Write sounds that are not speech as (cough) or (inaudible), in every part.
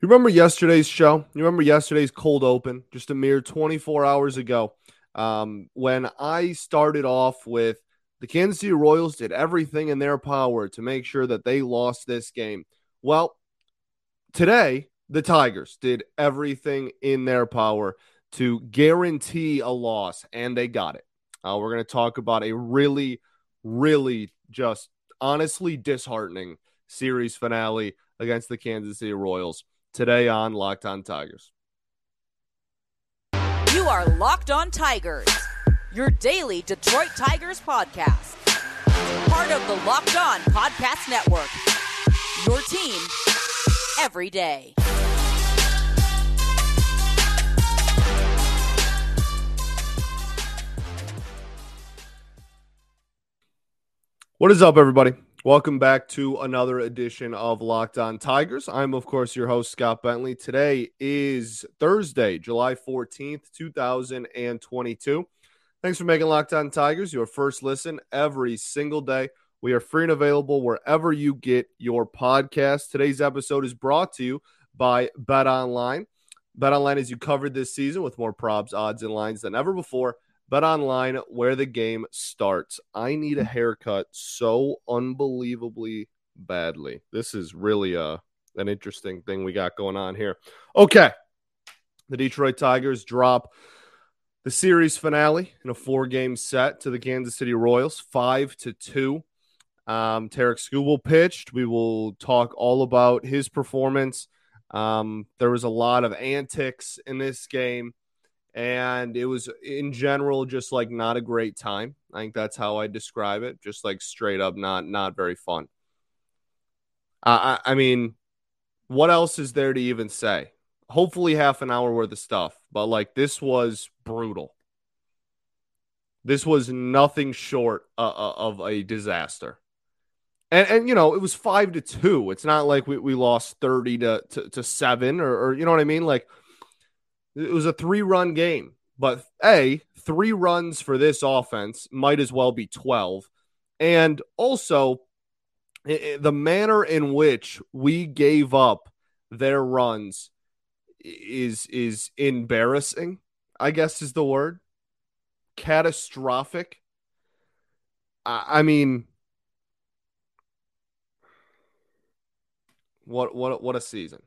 You remember yesterday's show? You remember yesterday's cold open, just a mere 24 hours ago, um, when I started off with the Kansas City Royals did everything in their power to make sure that they lost this game. Well, today, the Tigers did everything in their power to guarantee a loss, and they got it. Uh, we're going to talk about a really, really just honestly disheartening series finale against the Kansas City Royals today on Locked On Tigers. You are Locked On Tigers, your daily Detroit Tigers podcast. Part of the Locked On Podcast Network. Your team every day. What is up, everybody? Welcome back to another edition of Locked On Tigers. I'm, of course, your host, Scott Bentley. Today is Thursday, July 14th, 2022. Thanks for making Locked On Tigers your first listen every single day. We are free and available wherever you get your podcast. Today's episode is brought to you by Bet Online. Bet Online, as you covered this season with more props, odds, and lines than ever before. Bet online where the game starts. I need a haircut so unbelievably badly. This is really a uh, an interesting thing we got going on here. Okay. The Detroit Tigers drop the series finale in a four game set to the Kansas City Royals, five to two. Um, Tarik Skubal pitched. We will talk all about his performance. Um, there was a lot of antics in this game and it was in general just like not a great time. I think that's how I describe it. Just like straight up, not not very fun. Uh, I, I mean, what else is there to even say? Hopefully, half an hour worth of stuff, but like this was brutal. This was nothing short uh, uh of a disaster. And, and you know it was five to two. It's not like we, we lost thirty to, to, to seven or, or you know what I mean. Like it was a three run game, but A, three runs for this offense might as well be 12. And also, the manner in which we gave up their runs is is embarrassing i guess is the word. Catastrophic. I, I mean what what what a season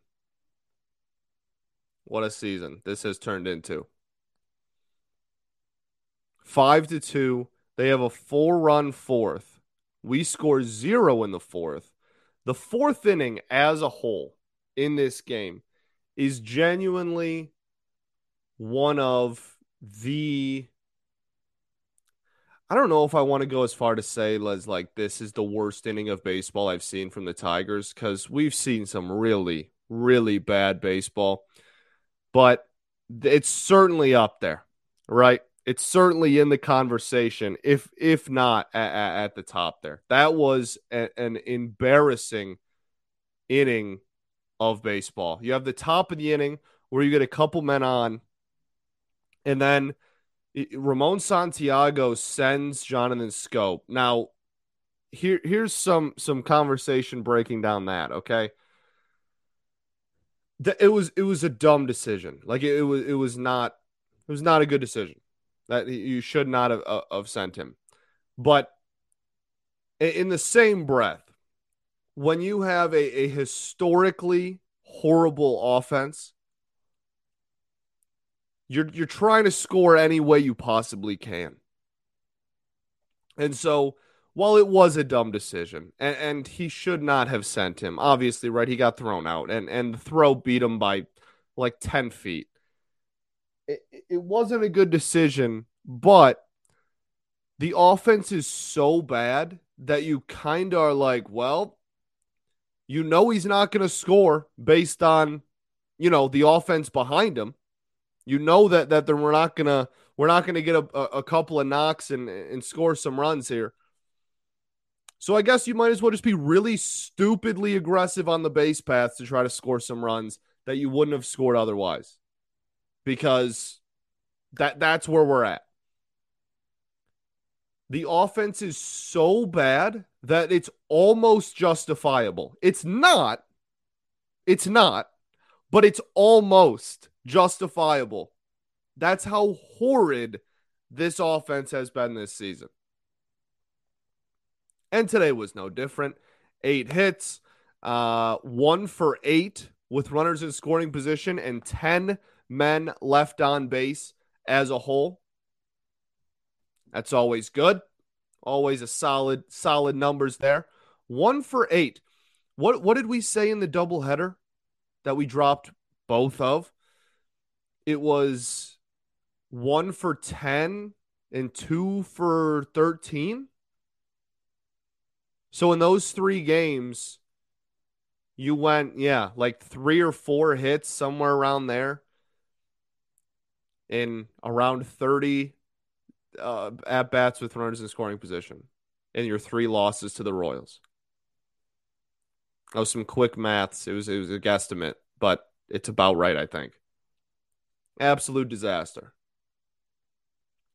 what a season this has turned into. Five to two. They have a four run fourth. We score zero in the fourth. The fourth inning as a whole in this game is genuinely one of the I don't know if I want to go as far to say as like this is the worst inning of baseball I've seen from the Tigers because we've seen some really, really bad baseball but it's certainly up there, right? It's certainly in the conversation, if if not at, at the top there. That was a, an embarrassing inning of baseball. You have the top of the inning where you get a couple men on, and then Ramon Santiago sends Jonathan Schoop. Now, here here's some some conversation breaking down that. Okay, it was it was a dumb decision. Like it, it, was it was not it was not a good decision. That you should not have, uh, have sent him. But in the same breath, when you have a, a historically horrible offense, you're you're trying to score any way you possibly can. And so while it was a dumb decision and, and he should not have sent him, obviously, right? He got thrown out and, and the throw beat him by like 10 feet. It, it wasn't a good decision, but the offense is so bad that you kind of are like, well, you know, he's not going to score based on, you know, the offense behind him. You know that that we're not gonna we're not gonna get a, a couple of knocks and and score some runs here. So I guess you might as well just be really stupidly aggressive on the base paths to try to score some runs that you wouldn't have scored otherwise. Because that that's where we're at. The offense is so bad that it's almost justifiable. It's not. It's not. but it's almost justifiable. That's how horrid this offense has been this season. And today was no different. Eight hits, uh, one for eight with runners in scoring position, and 10 men left on base as a whole. That's always good. Always a solid, solid numbers there. One for eight. What what did we say in the doubleheader that we dropped both of? It was one for 10 and two for 13. So in those three games, you went, yeah, like three or four hits, somewhere around there, in around 30 uh, at bats with runners in scoring position, and your three losses to the Royals. That was some quick maths. It was it was a guesstimate, but it's about right, I think. Absolute disaster.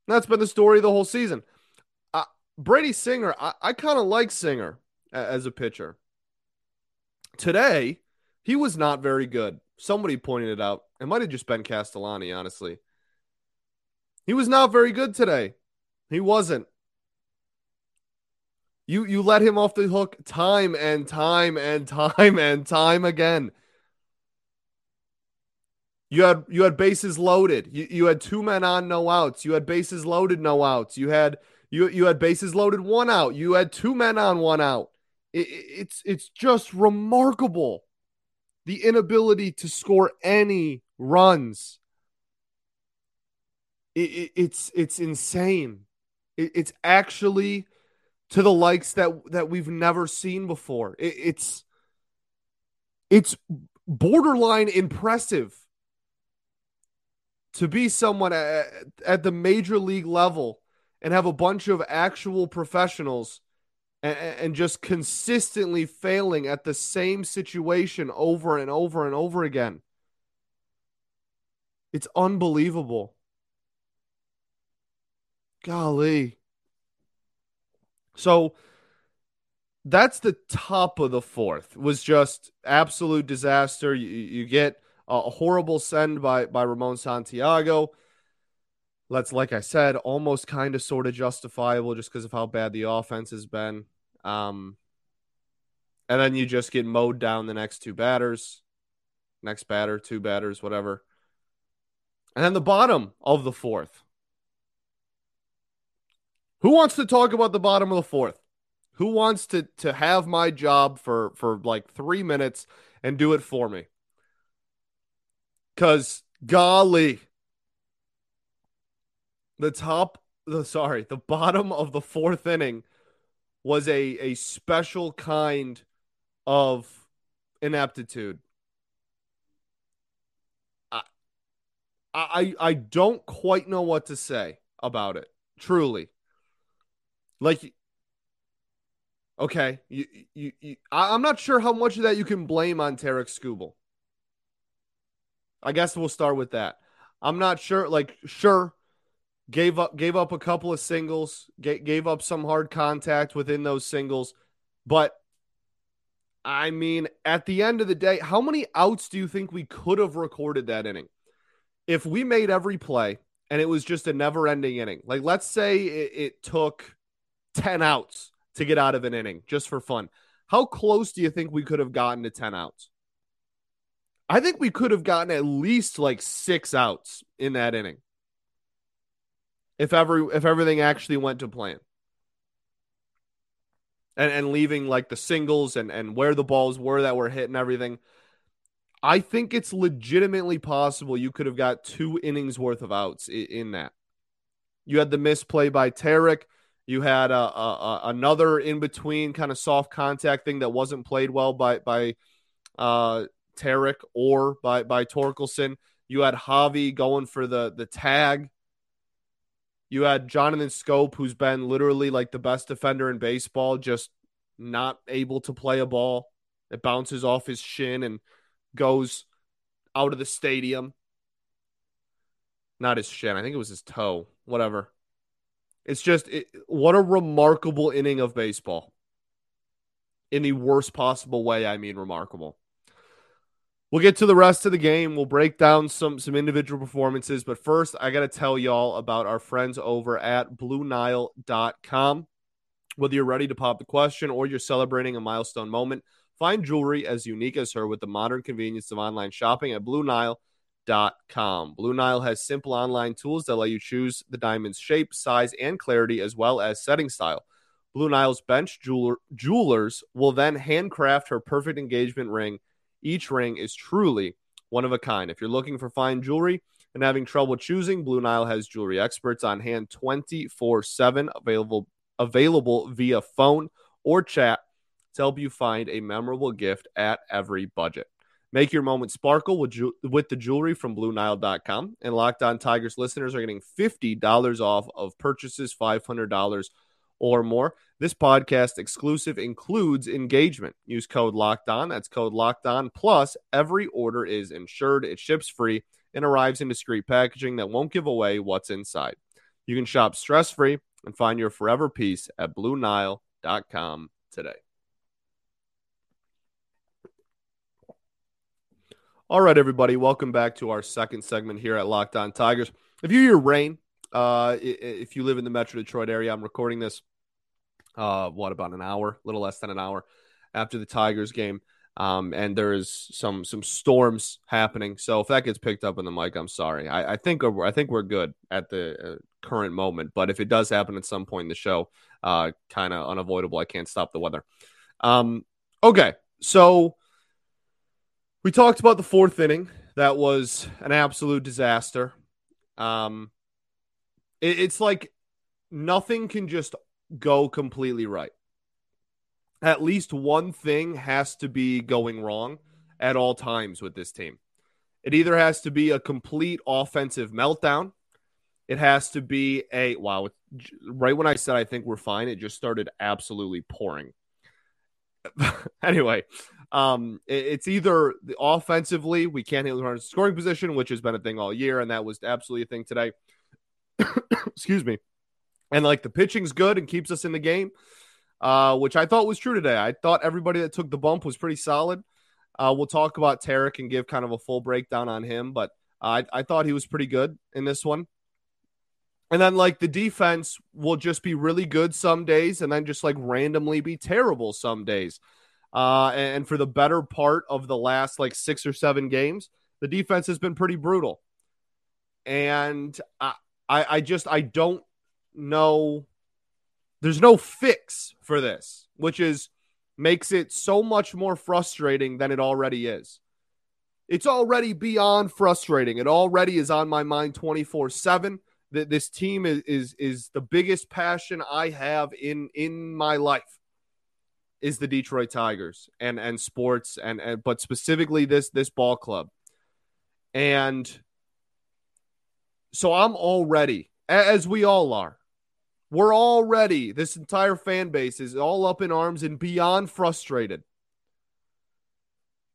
That's been the story of the whole season. Brady Singer, I, I kind of like Singer as a pitcher. Today, he was not very good. Somebody pointed it out. It might have just been Castellani, honestly. He was not very good today. He wasn't. You you let him off the hook time and time and time and time again. You had you had bases loaded. You, you had two men on, no outs. You had bases loaded, no outs. You had you you had bases loaded, one out. You had two men on, one out. It, it's it's just remarkable the inability to score any runs. It, it, it's it's insane. it's actually to the likes that that we've never seen before. it's it's borderline impressive to be someone at, at the major league level and have a bunch of actual professionals and, and just consistently failing at the same situation over and over and over again. It's unbelievable. Golly. So that's the top of the fourth. Was just absolute disaster. You, you get a horrible send by by Ramon Santiago. Let's, like I said, almost kind of sort of justifiable just because of how bad the offense has been. Um, and then you just get mowed down the next two batters, next batter, two batters, whatever. And then the bottom of the fourth. Who wants to talk about the bottom of the fourth? Who wants to to have my job for for like three minutes and do it for me? Because golly, the top, the sorry, the bottom of the fourth inning was a a special kind of ineptitude. I I I don't quite know what to say about it. Truly, like okay, you you, you I'm not sure how much of that you can blame on Tarik Skubal. I guess we'll start with that. I'm not sure. Like, sure, gave up gave up a couple of singles, gave, gave up some hard contact within those singles, but I mean, at the end of the day, how many outs do you think we could have recorded that inning? If we made every play and it was just a never-ending inning, like let's say it, it took ten outs to get out of an inning just for fun, how close do you think we could have gotten to ten outs? I think we could have gotten at least like six outs in that inning. If every if everything actually went to plan. And and leaving like the singles and and where the balls were that were hit and everything. I think it's legitimately possible you could have got two innings worth of outs in, in that. You had the misplay by Tarik. You had a, a, a another in between kind of soft contact thing that wasn't played well by by uh, Tarik or by by Torkelson. You had Javi going for the the tag. You had Jonathan Schoop, who's been literally like the best defender in baseball, just not able to play a ball. It bounces off his shin and goes out of the stadium. Not his shin. I think it was his toe. Whatever. It's just it, what a remarkable inning of baseball. In the worst possible way, I mean remarkable We'll get to the rest of the game. We'll break down some some individual performances, but first I got to tell y'all about our friends over at bluenile.com. Whether you're ready to pop the question or you're celebrating a milestone moment, find jewelry as unique as her with the modern convenience of online shopping at bluenile.com. Blue Nile has simple online tools that let you choose the diamond's shape, size, and clarity as well as setting style. Blue Nile's bench jeweler, jewelers will then handcraft her perfect engagement ring each ring is truly one of a kind. If you're looking for fine jewelry and having trouble choosing, Blue Nile has jewelry experts on hand 24/7 available available via phone or chat to help you find a memorable gift at every budget. Make your moment sparkle with, ju- with the jewelry from BlueNile.com. And Locked On Tigers listeners are getting $50 off of purchases $500 or more. This podcast exclusive includes engagement. Use code locked on. That's code locked on. Plus, every order is insured, it ships free, and arrives in discreet packaging that won't give away what's inside. You can shop stress free and find your forever peace at BlueNile.com today. All right, everybody, welcome back to our second segment here at Locked On Tigers. If you hear rain, uh, if you live in the Metro Detroit area, I'm recording this. Uh, what about an hour? A little less than an hour after the Tigers game. Um, and there is some some storms happening. So if that gets picked up in the mic, I'm sorry. I, I think I think we're good at the uh, current moment. But if it does happen at some point in the show, uh, kind of unavoidable. I can't stop the weather. Um, okay, so we talked about the fourth inning. That was an absolute disaster. Um, it, it's like nothing can just go completely right. At least one thing has to be going wrong at all times with this team. It either has to be a complete offensive meltdown. It has to be a wow. Right when I said I think we're fine, it just started absolutely pouring. (laughs) anyway, um, it's either the offensively we can't hit the scoring position, which has been a thing all year, and that was absolutely a thing today. (coughs) excuse me. And like the pitching's good and keeps us in the game, uh, which I thought was true today. I thought everybody that took the bump was pretty solid. Uh, we'll talk about Tarik and give kind of a full breakdown on him, but I, I thought he was pretty good in this one. And then like the defense will just be really good some days and then just like randomly be terrible some days. Uh, and for the better part of the last like six or seven games, the defense has been pretty brutal. And I, I, I just I don't know. There's no fix for this, which is makes it so much more frustrating than it already is. It's already beyond frustrating. It already is on my mind 24 7. That this team is, is is the biggest passion I have in in my life is the Detroit Tigers and and sports and, and but specifically this this ball club. And so I'm already, as we all are, we're already, this entire fan base is all up in arms and beyond frustrated.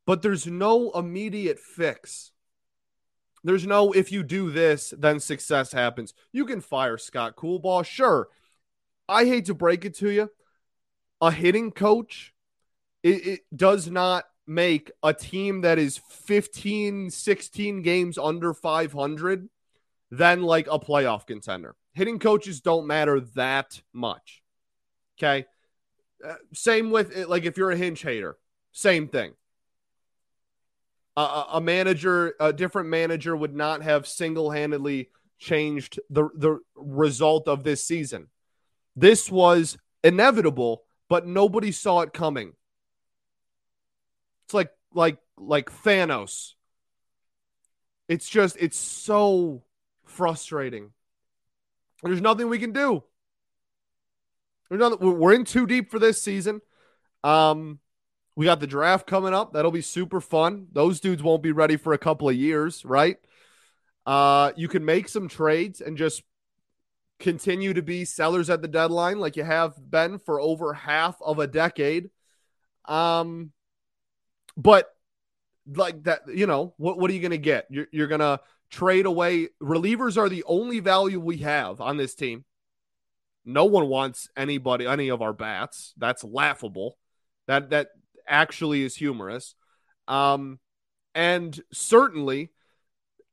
But there's no immediate fix. There's no, if you do this, then success happens. You can fire Scott Coolbaugh, sure. I hate to break it to you. A hitting coach, it, it does not make a team that is 15, 16 games under 500 than like a playoff contender. Hitting coaches don't matter that much. Okay. Uh, same with it, like if you're a Hinch hater, same thing. A manager, a different manager would not have single handedly changed the, the result of this season. This was inevitable, but nobody saw it coming. It's like like like Thanos. It's just it's so frustrating. There's nothing we can do. We're in too deep for this season. Um, we got the draft coming up. That'll be super fun. Those dudes won't be ready for a couple of years, right? Uh, you can make some trades and just continue to be sellers at the deadline like you have been for over half of a decade. Um, but like that, you know, what what are you going to get? You're, you're going to trade away. Relievers are the only value we have on this team. No one wants anybody, any of our bats. That's laughable. That that actually is humorous. Um, And certainly,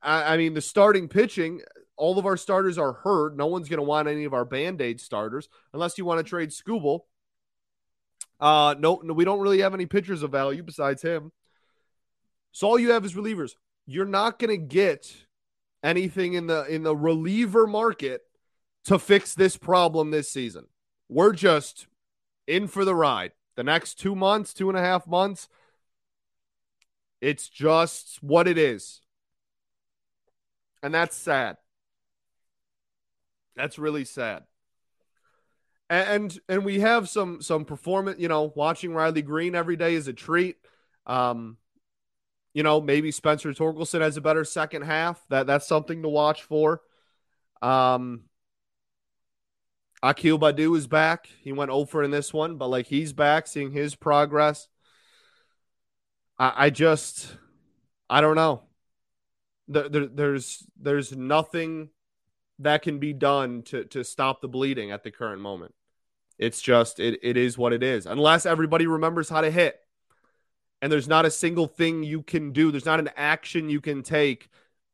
I, I mean, the starting pitching, all of our starters are hurt. No one's going to want any of our band aid starters unless you want to trade Skubal. Uh, no, no, we don't really have any pitchers of value besides him. So all you have is relievers. You're not going to get anything in the in the reliever market to fix this problem this season. We're just in for the ride. The next two months, two and a half months, it's just what it is. And that's sad. That's really sad. And and we have some some performance, you know, watching Riley Greene every day is a treat. Um, you know, maybe Spencer Torkelson has a better second half. That that's something to watch for. Um Akil Baddoo is back. He went over in this one, but like he's back, seeing his progress. I, I just I don't know. There, there, there's there's nothing that can be done to to stop the bleeding at the current moment. It's just it it is what it is. Unless everybody remembers how to hit. And there's not a single thing you can do. There's not an action you can take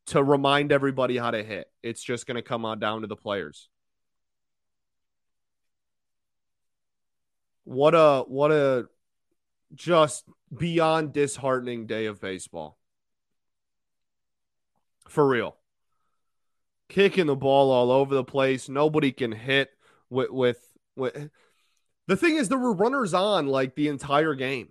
to remind everybody how to hit. It's just going to come on down to the players. What a what a just beyond disheartening day of baseball. For real. Kicking the ball all over the place. Nobody can hit with with, with the thing is there were runners on like the entire game.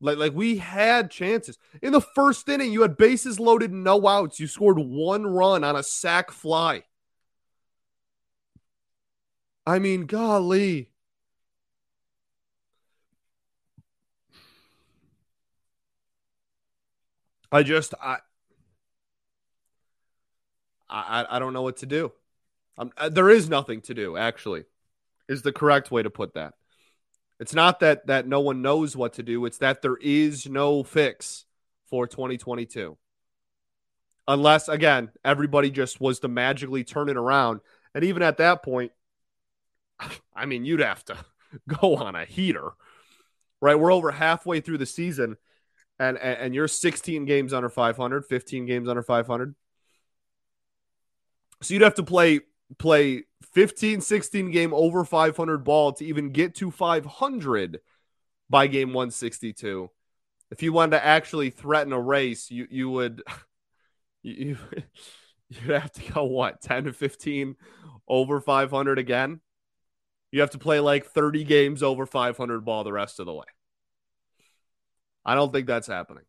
Like, like we had chances. In the first inning, you had bases loaded, no outs. You scored one run on a sac fly. I mean, golly. I just I I I don't know what to do. Um, there is nothing to do. Actually, is the correct way to put that. It's not that that no one knows what to do. It's that there is no fix for 2022. Unless again, everybody just was to magically turn it around. And even at that point, (sighs) I mean, you'd have to (laughs) go on a heater. Right? We're over halfway through the season and and you're 16 games under 500, 15 games under 500. So you'd have to play play 15, 16 game over 500 ball to even get to 500 by game 162. If you wanted to actually threaten a race, you you would (laughs) you (laughs) you'd have to go what 10 to 15 over 500 again. You have to play like 30 games over 500 ball the rest of the way. I don't think that's happening.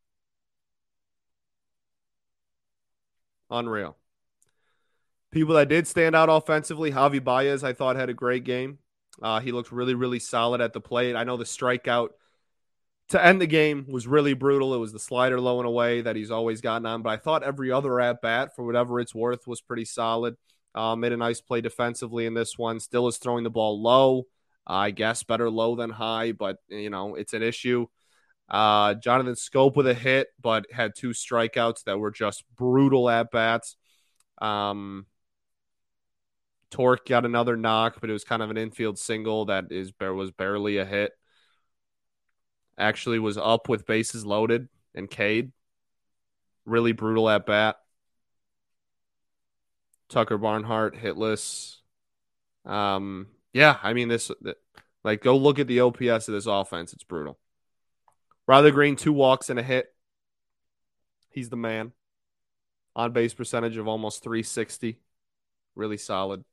Unreal. People that did stand out offensively, Javi Baez, I thought had a great game. Uh, he looked really, really solid at the plate. I know the strikeout to end the game was really brutal. It was the slider low and away that he's always gotten on, but I thought every other at bat, for whatever it's worth, was pretty solid. Uh, made a nice play defensively in this one. Still is throwing the ball low. I guess better low than high, but you know it's an issue. Uh, Jonathan Schoop with a hit, but had two strikeouts that were just brutal at bats. Um, Torque got another knock, but it was kind of an infield single that is was barely a hit. Actually, was up with bases loaded and Cade. Really brutal at bat. Tucker Barnhart hitless. Um, yeah, I mean this. Like, go look at the OPS of this offense. It's brutal. Riley Greene, two walks and a hit. He's the man. On base percentage of almost 360. Really solid.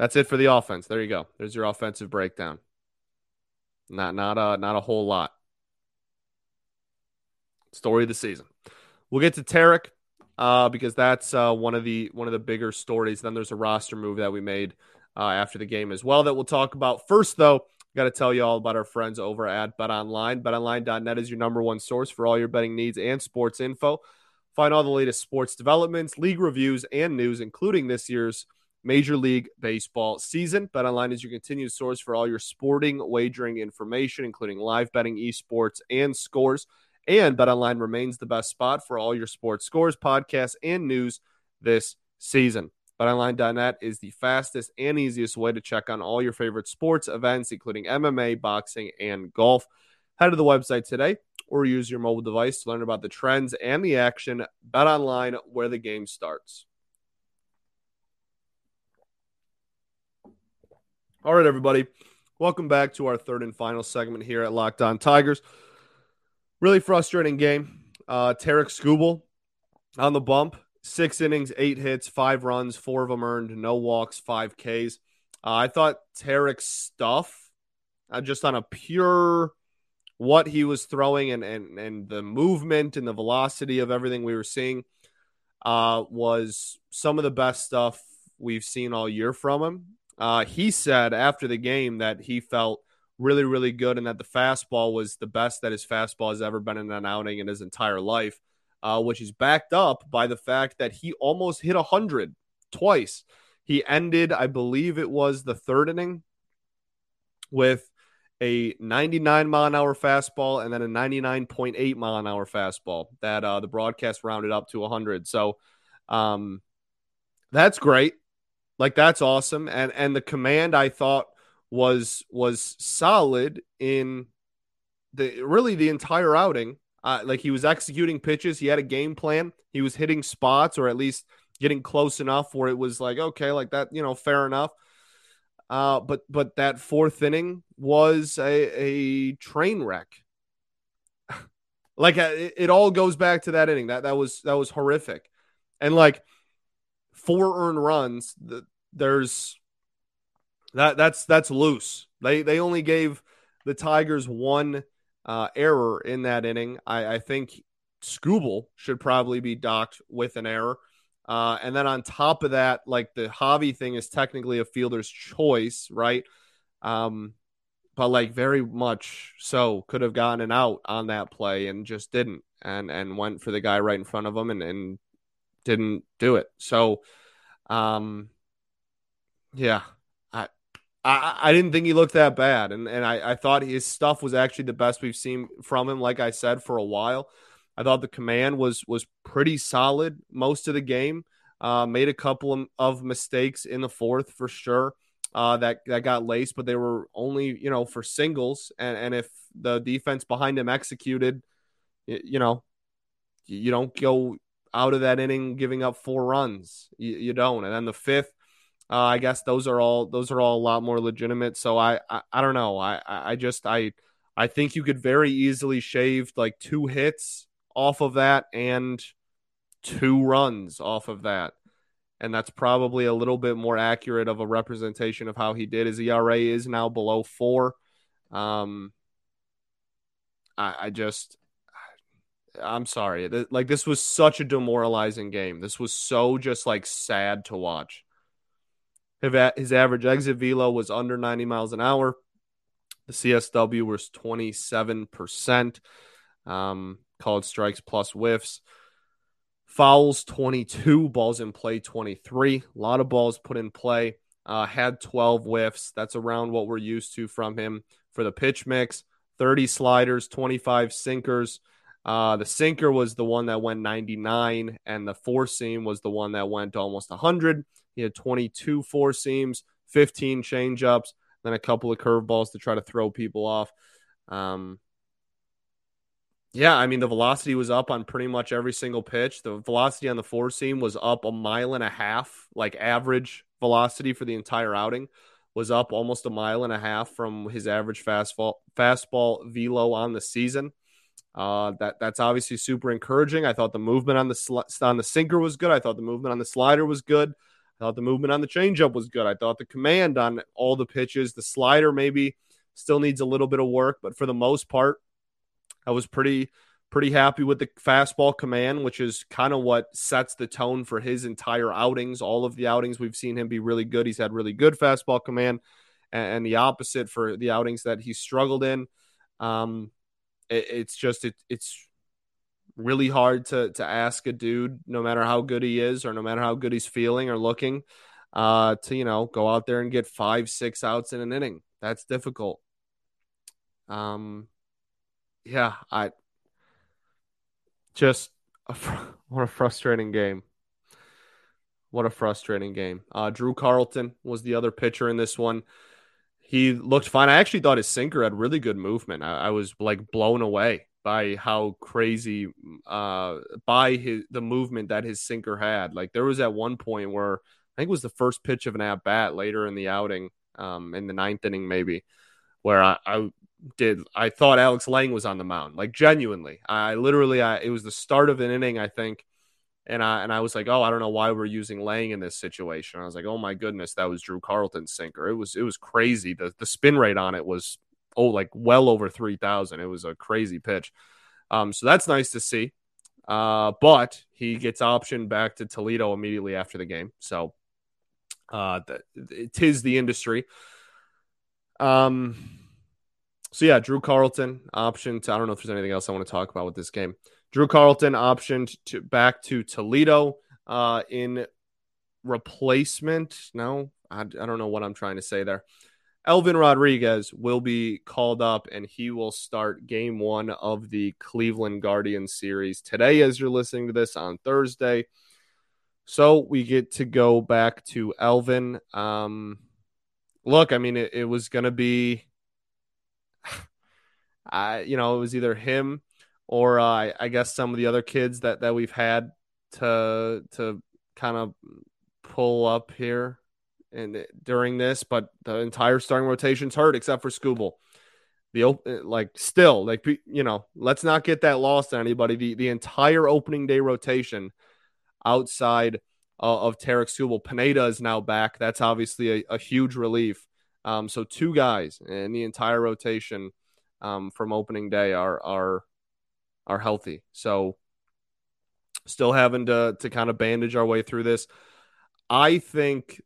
That's it for the offense. There you go. There's your offensive breakdown. Not not a not a whole lot. Story of the season. We'll get to Tarik uh, because that's uh, one of the one of the bigger stories. Then there's a roster move that we made uh, after the game as well that we'll talk about. First, though, got to tell you all about our friends over at Bet Online. BetOnline.net is your number one source for all your betting needs and sports info. Find all the latest sports developments, league reviews, and news, including this year's Major League Baseball season. BetOnline is your continued source for all your sporting wagering information, including live betting, esports, and scores. And BetOnline remains the best spot for all your sports scores, podcasts, and news this season. BetOnline.net is the fastest and easiest way to check on all your favorite sports events, including MMA, boxing, and golf. Head to the website today or use your mobile device to learn about the trends and the action. Bet online where the game starts. All right, everybody. Welcome back to our third and final segment here at Locked On Tigers. Really frustrating game. Uh, Tarik Skubal on the bump. Six innings, eight hits, five runs, four of them earned, no walks, five Ks. Uh, I thought Tarik's stuff, uh, just on a pure what he was throwing and, and, and the movement and the velocity of everything we were seeing, uh, was some of the best stuff we've seen all year from him. Uh, he said after the game that he felt really, really good and that the fastball was the best that his fastball has ever been in an outing in his entire life, uh, which is backed up by the fact that he almost hit 100 twice. He ended, I believe it was the third inning, with a 99 mile an hour fastball and then a 99.8 mile an hour fastball that uh, the broadcast rounded up to 100. So um, that's great. Like that's awesome. And and the command I thought was was solid in the really the entire outing. Uh, like he was executing pitches. He had a game plan. He was hitting spots or at least getting close enough where it was like okay, like that, you know, fair enough. Uh, but but that fourth inning was a, a train wreck. (laughs) like uh, it, it all goes back to that inning. That that was that was horrific, and like four earned runs. The, there's that that's that's loose. They they only gave the Tigers one uh, error in that inning. I, I think Skubal should probably be docked with an error. Uh, and then on top of that, like the Javi thing is technically a fielder's choice, right? Um, but like very much so could have gotten an out on that play and just didn't, and and went for the guy right in front of him and and didn't do it. So, um, yeah, I, I, didn't think he looked that bad, and and I, I thought his stuff was actually the best we've seen from him. Like I said, for a while, I thought the command was was pretty solid most of the game. Uh, made a couple of, of mistakes in the fourth for sure. Uh, that that got laced, but they were only you know for singles, and and if the defense behind him executed, you, you know, you don't go out of that inning giving up four runs. You, you don't, and then the fifth, uh, I guess those are all those are all a lot more legitimate. So I I, I don't know. I I just I I think you could very easily shave like two hits off of that and two runs off of that. And that's probably a little bit more accurate of a representation of how he did. His ERA is now below four. Um, I, I just, I'm sorry. Like, this was such a demoralizing game. This was so just like sad to watch. His average exit velo was under 90 miles an hour. The CSW was 27%. Um, called strikes plus whiffs. Fouls 22, balls in play 23. A lot of balls put in play. Uh, had 12 whiffs. That's around what we're used to from him for the pitch mix. 30 sliders, 25 sinkers. Uh, the sinker was the one that went 99, and the four seam was the one that went almost 100. He had 22 four seams, 15 changeups, then a couple of curveballs to try to throw people off. Um, yeah, I mean the velocity was up on pretty much every single pitch. The velocity on the four seam was up a mile and a half, like average velocity for the entire outing was up almost a mile and a half from his average fastball fastball velo on the season. Uh, that that's obviously super encouraging. I thought the movement on the sl- on the sinker was good. I thought the movement on the slider was good. I thought the movement on the changeup was good. I thought the command on all the pitches, the slider maybe still needs a little bit of work, but for the most part, I was pretty pretty happy with the fastball command, which is kind of what sets the tone for his entire outings. All of the outings we've seen him be really good. He's had really good fastball command, and, and the opposite for the outings that he struggled in. Um, it, it's just it, it's really hard to to ask a dude, no matter how good he is or no matter how good he's feeling or looking, uh, to you know go out there and get five six outs in an inning. That's difficult. Um, yeah, I just a, (laughs) what a frustrating game. What a frustrating game. Uh, Drew Carlton was the other pitcher in this one. He looked fine. I actually thought his sinker had really good movement. I, I was like blown away by how crazy uh by his the movement that his sinker had. Like there was at one point where I think it was the first pitch of an at bat later in the outing, um, in the ninth inning maybe, where I, I did I thought Alex Lange was on the mound, like genuinely. I literally I it was the start of an inning, I think, and I and I was like, oh, I don't know why we're using Lange in this situation. I was like, oh my goodness, that was Drew Carlton's sinker. It was it was crazy. The the spin rate on it was oh like well over three thousand. It was a crazy pitch. Um, so that's nice to see. Uh, but he gets optioned back to Toledo immediately after the game. So uh, that it is the industry. Um, so yeah, Drew Carlton option to I don't know if there's anything else I want to talk about with this game. Drew Carlton optioned to back to Toledo uh, in replacement. No, I, I don't know what I'm trying to say there. Elvin Rodriguez will be called up and he will start game one of the Cleveland Guardians series today, as you're listening to this on Thursday. So we get to go back to Elvin. Um, look, I mean, it, it was going to be, (sighs) I, you know, it was either him or uh, I guess some of the other kids that that we've had to to kind of pull up here and during this, but the entire starting rotation's hurt except for Skubal. The like still like you know, let's not get that lost on anybody. The the entire opening day rotation outside uh, of Tarik Skubal, Pineda is now back. That's obviously a, a huge relief. Um, so two guys in the entire rotation um, from opening day are are are healthy. So still having to to kind of bandage our way through this. I think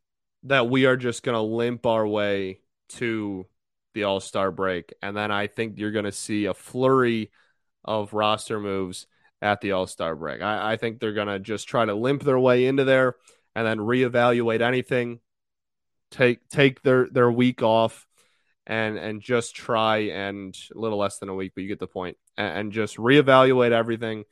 that we are just going to limp our way to the All Star break, and then I think you're going to see a flurry of roster moves at the All Star break. I, I think they're going to just try to limp their way into there and then reevaluate anything, take take their their week off, and and just try and a little less than a week, but you get the point, and, and just reevaluate everything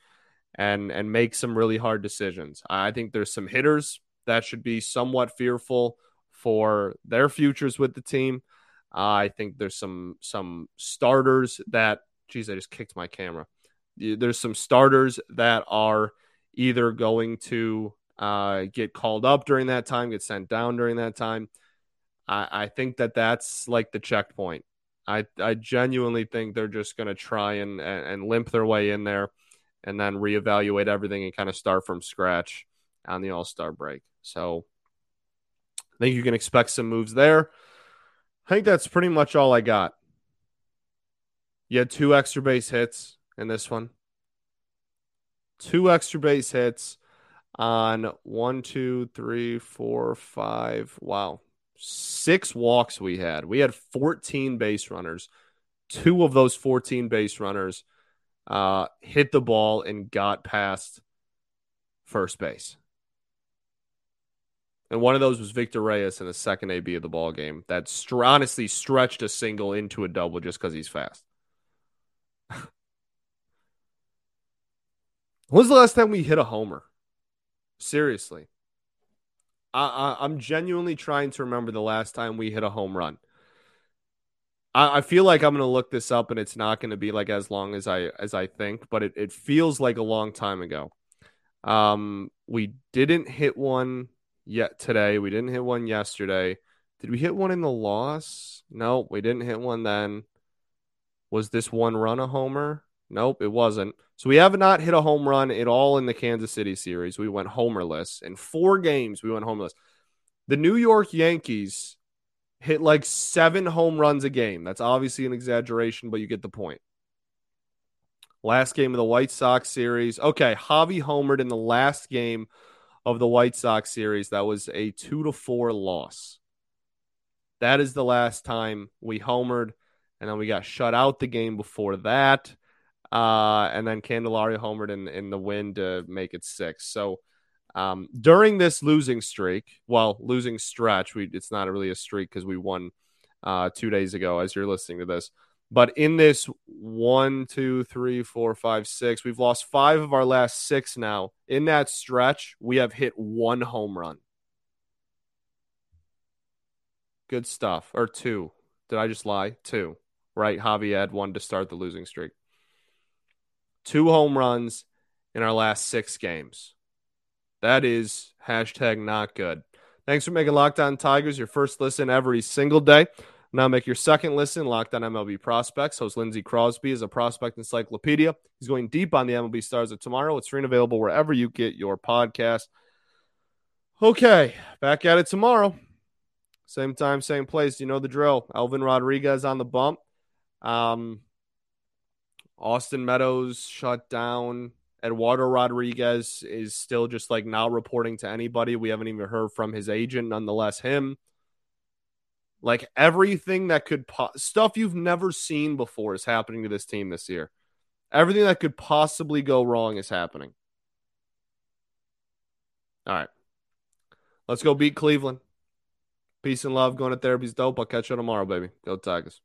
and and make some really hard decisions. I think there's some hitters that should be somewhat fearful for their futures with the team. Uh, I think there's some some starters that geez, I just kicked my camera. There's some starters that are either going to uh, get called up during that time, get sent down during that time. I, I think that that's like the checkpoint. I, I genuinely think they're just going to try and, and, and limp their way in there and then reevaluate everything and kind of start from scratch on the All Star break. So I think you can expect some moves there. I think that's pretty much all I got. You had two extra base hits in this one. Two extra base hits on one, two, three, four, five. Wow six walks we had. We had 14 base runners. Two of those 14 base runners uh, hit the ball and got past first base. And one of those was Victor Reyes in the second AB of the ball game that st- honestly stretched a single into a double just because he's fast. (laughs) When's the last time we hit a homer? Seriously. I, I, am genuinely trying to remember the last time we hit a home run. I, I feel like I'm going to look this up, and it's not going to be like as long as I as I think, but it, it feels like a long time ago. Um, we didn't hit one yet today. We didn't hit one yesterday. Did we hit one in the loss? No, we didn't hit one then. Was this one run a homer? Nope, it wasn't. So we have not hit a home run at all in the Kansas City series. We went homerless. In four games, we went homerless. The New York Yankees hit like seven home runs a game. That's obviously an exaggeration, but you get the point. Last game of the White Sox series. Okay, Javi homered in the last game of the White Sox series. That was a two to four loss. That is the last time we homered, and then we got shut out the game before that. Uh, and then Candelario homered in, in the win to make it six. So um, during this losing streak, well, losing stretch, we it's not really a streak because we won uh, two days ago as you're listening to this. But in this one, two, three, four, five, six, we've lost five of our last six now. In that stretch, we have hit one home run. Good stuff. Or two. Did I just lie? Two. Right? Javi had one to start the losing streak. two home runs in our last six games. That is hashtag not good. Thanks for making Locked On Tigers your first listen every single day. Now make your second listen Locked On MLB Prospects. Host Lindsey Crosby is a prospect encyclopedia. He's going deep on the MLB stars of tomorrow. It's free and available wherever you get your podcast. Okay, back at it tomorrow. Same time, same place. You know the drill. Elvin Rodriguez on the bump. Um, Austin Meadows shut down. Eduardo Rodriguez is still just like not reporting to anybody. We haven't even heard from his agent, nonetheless, him. Like everything that could, po- stuff you've never seen before is happening to this team this year. Everything that could possibly go wrong is happening. All right. Let's go beat Cleveland. Peace and love. Going to therapy's dope. I'll catch you tomorrow, baby. Go Tigers.